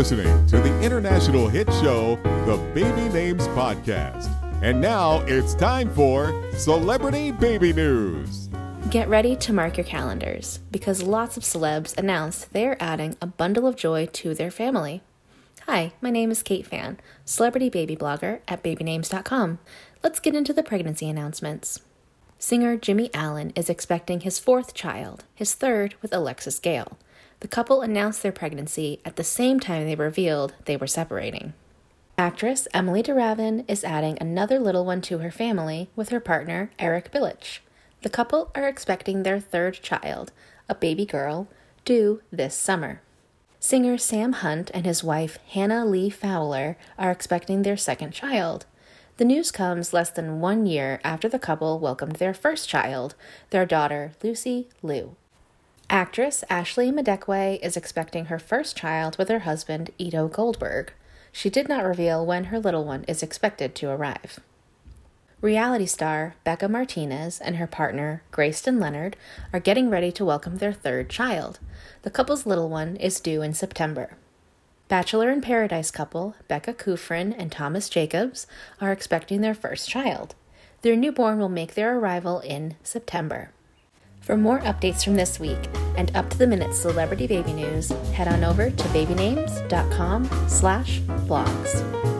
listening to the international hit show, The Baby Names Podcast. And now it's time for Celebrity Baby News. Get ready to mark your calendars because lots of celebs announced they are adding a bundle of joy to their family. Hi, my name is Kate Fann, celebrity baby blogger at babynames.com. Let's get into the pregnancy announcements. Singer Jimmy Allen is expecting his fourth child, his third with Alexis Gale. The couple announced their pregnancy at the same time they revealed they were separating. Actress Emily de Ravin is adding another little one to her family with her partner Eric Bilitch. The couple are expecting their third child, a baby girl, due this summer. Singer Sam Hunt and his wife Hannah Lee Fowler are expecting their second child. The news comes less than one year after the couple welcomed their first child, their daughter Lucy Lou. Actress Ashley Madekwe is expecting her first child with her husband Ido Goldberg. She did not reveal when her little one is expected to arrive. Reality star Bekah Martinez and her partner, Grayston Leonard, are getting ready to welcome their third child. The couple's little one is due in September. Bachelor in Paradise couple Becca Kufrin and Thomas Jacobs are expecting their first child. Their newborn will make their arrival in September. For more updates from this week and up-to-the-minute celebrity baby news, head on over to babynames.com slash blogs.